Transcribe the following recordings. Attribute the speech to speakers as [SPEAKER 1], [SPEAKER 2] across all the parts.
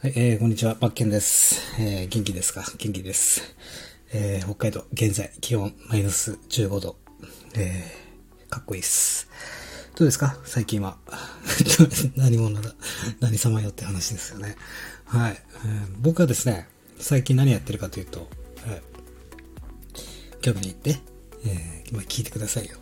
[SPEAKER 1] はい、えー、こんにちは、バッケンです。えー、元気ですか？元気です。えー、北海道、現在、気温マイナス15度。えー、かっこいいっす。どうですか？最近は。何者だ？何様よって話ですよね。はい、えー僕はですね、最近何やってるかというと、はい、興味に行って、えー、今聞いてくださいよ。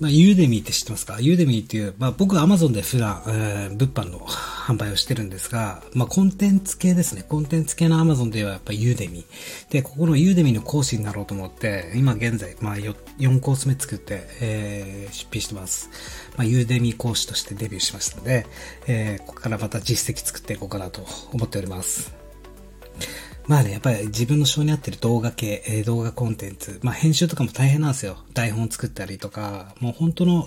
[SPEAKER 1] まあ、ユーデミーって知ってますか？ユーデミーっていう、まあ僕は Amazon で普段、えー物販の販売をしてるんですが、まあコンテンツ系ですね。コンテンツ系の Amazon ではやっぱユーデミ。で、ここのユーデミの講師になろうと思って、今現在、まあ 4, コース目作って、えー出品してます。まあユーデミ講師としてデビューしましたので、えーここからまた実績作っていこうかなと思っております。まあね、やっぱり自分の性に合ってる動画系、え動画コンテンツ、まあ編集とかも大変なんですよ。台本作ったりとか、もう本当の、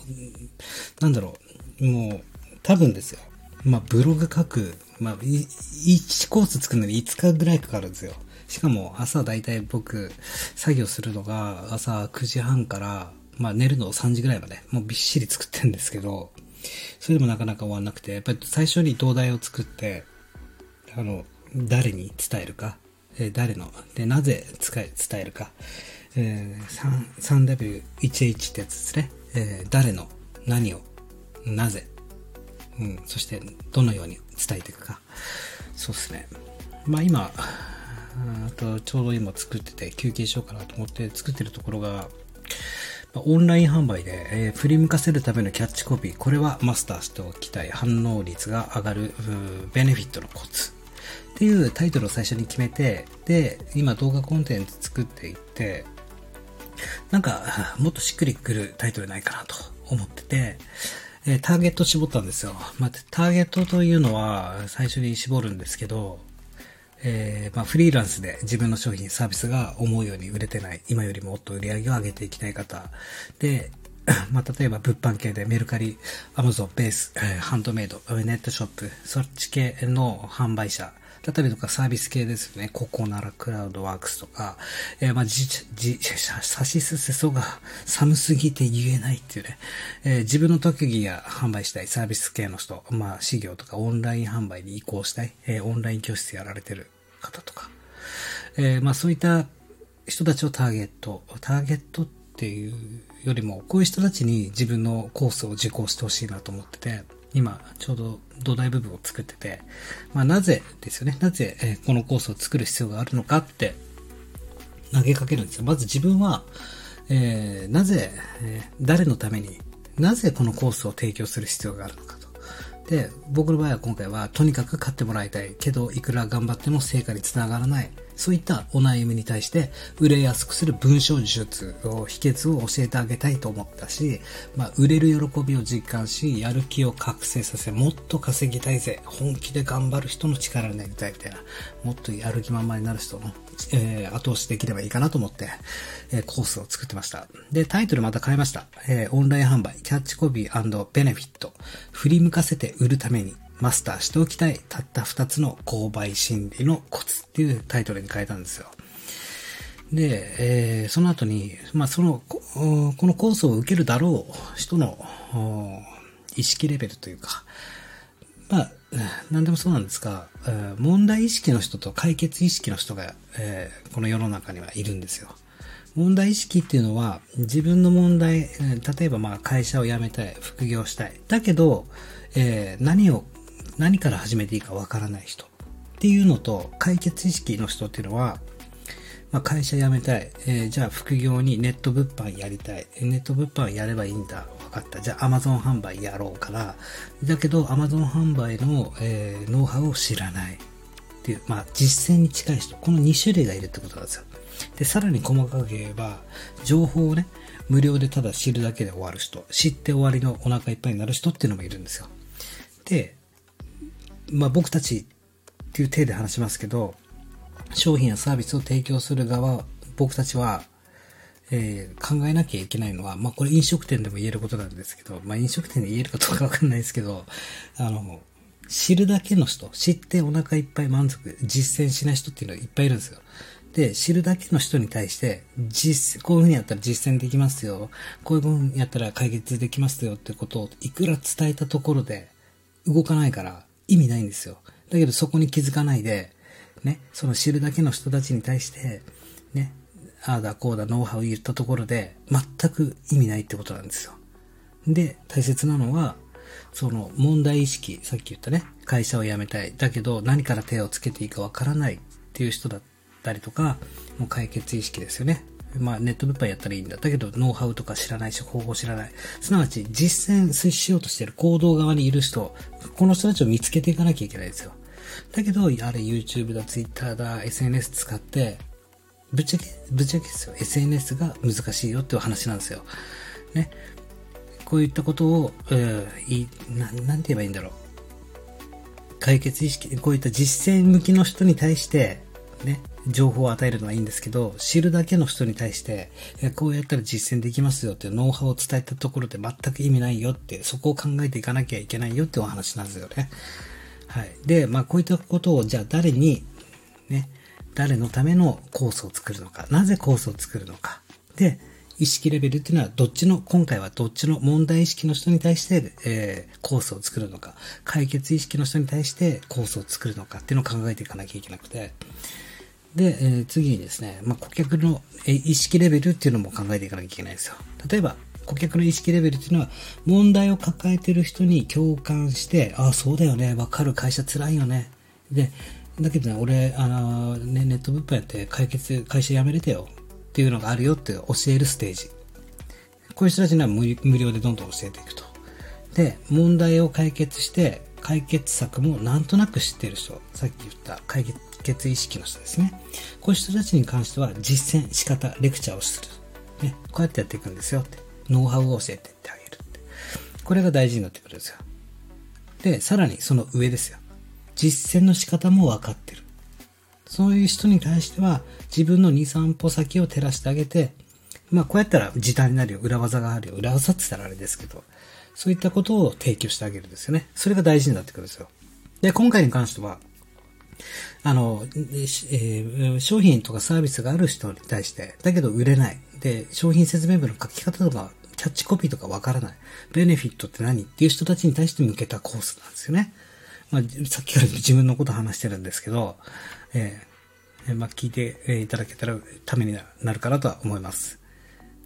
[SPEAKER 1] なんだろう、もう多分ですよ。まあブログ書く、まあい1コース作るのに5日ぐらいかかるんですよ。しかも朝だいたい僕作業するのが朝9時半から、まあ寝るの3時ぐらいまで、もうびっしり作ってるんですけど、それでもなかなか終わんなくて、やっぱり最初に土台を作って、あの、誰に伝えるか、えー誰の、で、なぜ使い伝えるか、えー、3- 3W11 ってやつですね。えー誰の、何を、なぜ、うん、そして、どのように伝えていくか。そうですね。まあ今、あと、ちょうど今作ってて休憩しようかなと思って作ってるところが、オンライン販売で、えー振り向かせるためのキャッチコピー、これはマスターしておきたい反応率が上がるベネフィットのコツっていうタイトルを最初に決めて、で、今動画コンテンツ作っていって、なんか、もっとしっくりくるタイトルないかなと思ってて、えーターゲット絞ったんですよ。まあ、ターゲットというのは最初に絞るんですけど、えーまあ、フリーランスで自分の商品、サービスが思うように売れてない、今よりもっと売り上げを上げていきたい方。で、まあ、例えば物販系でメルカリ、アマゾン、ベース、ハンドメイド、ネットショップ、そっち系の販売者。例えばとかサービス系ですよね。ココナラ、クラウドワークスとか、えーまあ、じ、じ、さしすせそが寒すぎて言えないっていうね。えー自分の特技や販売したいサービス系の人、まあ、事業とかオンライン販売に移行したい、えーオンライン教室やられてる方とか、えまあそういった人たちをターゲット、ターゲットっていうよりも、こういう人たちに自分のコースを受講してほしいなと思ってて、今、ちょうど土台部分を作ってて、まあなぜですよね、なぜ、えこのコースを作る必要があるのかって投げかけるんですよ。まず自分は、えーなぜ、え誰のために、なぜこのコースを提供する必要があるのかと。で、僕の場合は今回は、とにかく買ってもらいたいけど、いくら頑張っても成果につながらない。そういったお悩みに対して、売れやすくする文章術を、秘訣を教えてあげたいと思ったし、まあ、売れる喜びを実感し、やる気を覚醒させ、もっと稼ぎたいぜ、本気で頑張る人の力になりたいみたいな、もっとやる気満々になる人の、えー後押しできればいいかなと思って、えーコースを作ってました。で、タイトルまた変えました。えーオンライン販売、キャッチコピーベネフィット、振り向かせて売るために、マスターしておきたい、たった二つの購買心理のコツっていうタイトルに変えたんですよ。で、えーその後に、まあ、その、このコースを受けるだろう人の意識レベルというか、まあ、何でもそうなんですが、問題意識の人と解決意識の人が、えーこの世の中にはいるんですよ。問題意識っていうのは、自分の問題、例えばまあ会社を辞めたい、副業したい。だけど、えー何を、何から始めていいかわからない人。っていうのと、解決意識の人っていうのは、まあ、会社辞めたい。えーじゃあ副業にネット物販やりたい。ネット物販やればいいんだ。分かった。じゃあ Amazon 販売やろうから。だけど Amazon 販売の、えーノウハウを知らない。っていう、まあ、実践に近い人。この2種類がいるってことなんですよ。で、さらに細かく言えば、情報をね、無料でただ知るだけで終わる人。知って終わりのお腹いっぱいになる人っていうのもいるんですよ。で、まあ僕たちっていう体で話しますけど、商品やサービスを提供する側、僕たちは、えー考えなきゃいけないのは、まあこれ飲食店でも言えることなんですけど、まあ飲食店で言えるかどうかわかんないですけど、あの、知るだけの人、知ってお腹いっぱい満足、実践しない人っていうのはいっぱいいるんですよ。で、知るだけの人に対して、実、こういうふうにやったら実践できますよ。こういうふうにやったら解決できますよってことをいくら伝えたところで動かないから意味ないんですよ。だけどそこに気づかないで、ね、その知るだけの人たちに対して、ね、ああだこうだノウハウ言ったところで、全く意味ないってことなんですよ。で、大切なのは、その問題意識、さっき言ったね、会社を辞めたい。だけど何から手をつけていいかわからないっていう人だったりとか、もう解決意識ですよね。まあネット物販やったらいいんだ。だけどノウハウとか知らないし、方法知らない。すなわち実践しようとしてる行動側にいる人、この人たちを見つけていかなきゃいけないですよ。だけど、あれ YouTube だ、Twitter だ、SNS 使って、ぶっちゃけ、ぶっちゃけですよ。SNS が難しいよっていう話なんですよ。ね。こういったことを、えー、いなんなんて言えばいいんだろう。解決意識、こういった実践向きの人に対して、ね、情報を与えるのはいいんですけど、知るだけの人に対して、こうやったら実践できますよっていうノウハウを伝えたところで全く意味ないよって、そこを考えていかなきゃいけないよってお話なんですよね。はい。で、まあこういったことをじゃあ誰に、ね、誰のためのコースを作るのか、なぜコースを作るのか。で、意識レベルっていうのはどっちの、今回はどっちの問題意識の人に対して、えー、コースを作るのか、解決意識の人に対してコースを作るのかっていうのを考えていかなきゃいけなくて、で、えー、次にですね、まあ、顧客の、意識レベルっていうのも考えていかなきゃいけないんですよ。例えば、顧客の意識レベルっていうのは、問題を抱えてる人に共感して、ああ、そうだよね、わかる、会社辛いよね。で、だけどね、俺、あのね、ネット物販やって解決、会社辞めれてよっていうのがあるよって教えるステージ。こういう人たちには無料でどんどん教えていくと。で、問題を解決して、解決策もなんとなく知ってる人、さっき言った解決決意識の人ですね。こういう人たちに関しては実践、仕方、レクチャーをする。ね、こうやってやっていくんですよって。ノウハウを教えてってあげるって。これが大事になってくるんですよ。で、さらにその上ですよ。実践の仕方も分かってる。そういう人に対しては自分の2、3歩先を照らしてあげて、まあこうやったら時短になるよ。裏技があるよ。裏技って言ったらあれですけど、そういったことを提供してあげるんですよね。それが大事になってくるんですよ。で、今回に関しては、あの、えー、商品とかサービスがある人に対して、だけど売れない。で、商品説明文の書き方とか、キャッチコピーとかわからない。ベネフィットって何っていう人たちに対して向けたコースなんですよね。まあ、さっきから自分のこと話してるんですけど、えー、まあ、聞いていただけたらためになるかなとは思います。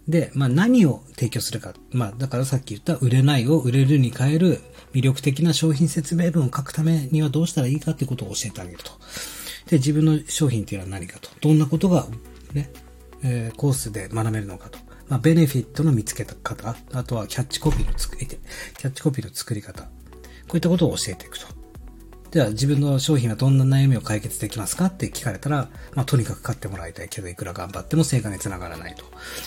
[SPEAKER 1] で、まあ、何を提供するか。まあ、だからさっき言った売れないを売れるに変える魅力的な商品説明文を書くためにはどうしたらいいかっていうことを教えてあげると。で、自分の商品っていうのは何かと。どんなことがね、えー、コースで学べるのかと。まあ、ベネフィットの見つけ方。あとはキャッチコピーの作り、キャッチコピーの作り方。こういったことを教えていくと。では自分の商品はどんな悩みを解決できますかって聞かれたら、まあ、とにかく買ってもらいたいけど、いくら頑張っても成果につながらないと。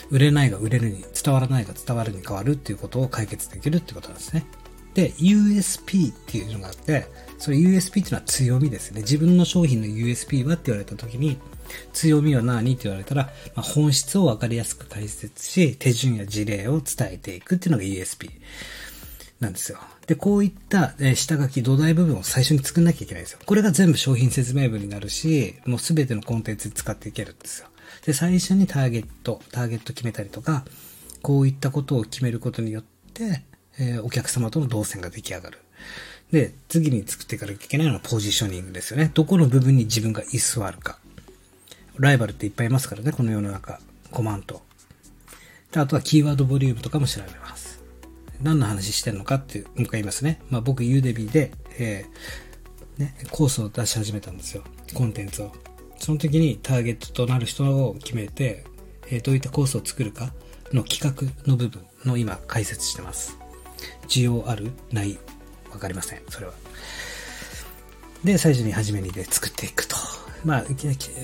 [SPEAKER 1] 売れないが売れるに、伝わらないが伝わるに変わるっていうことを解決できるってことなんですね。で、USP っていうのがあって、それ USP っていうのは強みですね。自分の商品の USP はって言われた時に、強みは何って言われたら、まあ、本質をわかりやすく解説し、手順や事例を伝えていくっていうのが USP なんですよ。で、こういった、え下書き、土台部分を最初に作んなきゃいけないんですよ。これが全部商品説明文になるし、もうすべてのコンテンツで使っていけるんですよ。で、最初にターゲット、ターゲット決めたりとか、こういったことを決めることによって、えー、お客様との動線が出来上がる。で、次に作っていかなきゃいけないのはポジショニングですよね。どこの部分に自分が居座るか。ライバルっていっぱいいますからね、この世の中。5万と。で、あとはキーワードボリュームとかも調べます。何の話してんのかって、もう一回言いますね。まあ僕、ユーデビーで、えー、ね、コースを出し始めたんですよ。コンテンツを。その時にターゲットとなる人を決めて、えー、どういったコースを作るかの企画の部分の今解説してます。需要ある？ない？わかりません。それは。で、最初に初めにで作っていくと。まあ、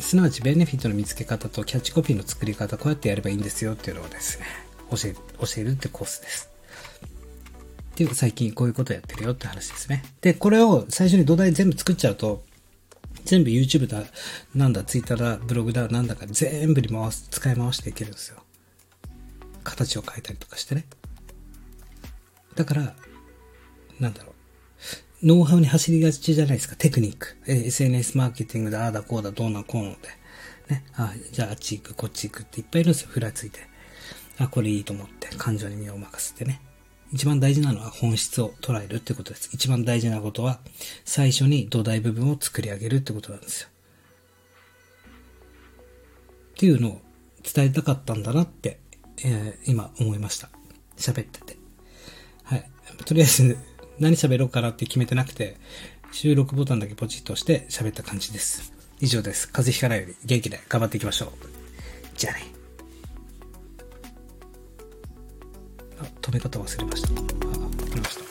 [SPEAKER 1] すなわちベネフィットの見つけ方とキャッチコピーの作り方、こうやってやればいいんですよっていうのをですね、教え、教えるってコースです。っていうか最近こういうことやってるよって話ですね。で、これを最初に土台全部作っちゃうと、全部 YouTube だ、なんだ、Twitter だ、ブログだ、なんだか全部に回す、使い回していけるんですよ。形を変えたりとかしてね。だから、なんだろう。ノウハウに走りがちじゃないですか。テクニック。え SNS マーケティングだ、ああだこうだ、どうなこうので。ね。あじゃああっち行く、こっち行くっていっぱいいるんですよ。ふらついて。あ、これいいと思って。感情に身を任せてね。一番大事なのは本質を捉えるってことです。一番大事なことは、最初に土台部分を作り上げるってことなんですよ。っていうのを伝えたかったんだなって、えー、今思いました。喋ってて。はい。とりあえず、何喋ろうかなって決めてなくて、収録ボタンだけポチッとして喋った感じです。以上です。風邪ひかないように元気で頑張っていきましょう。じゃあね。止め方忘れました。あ、わかりました。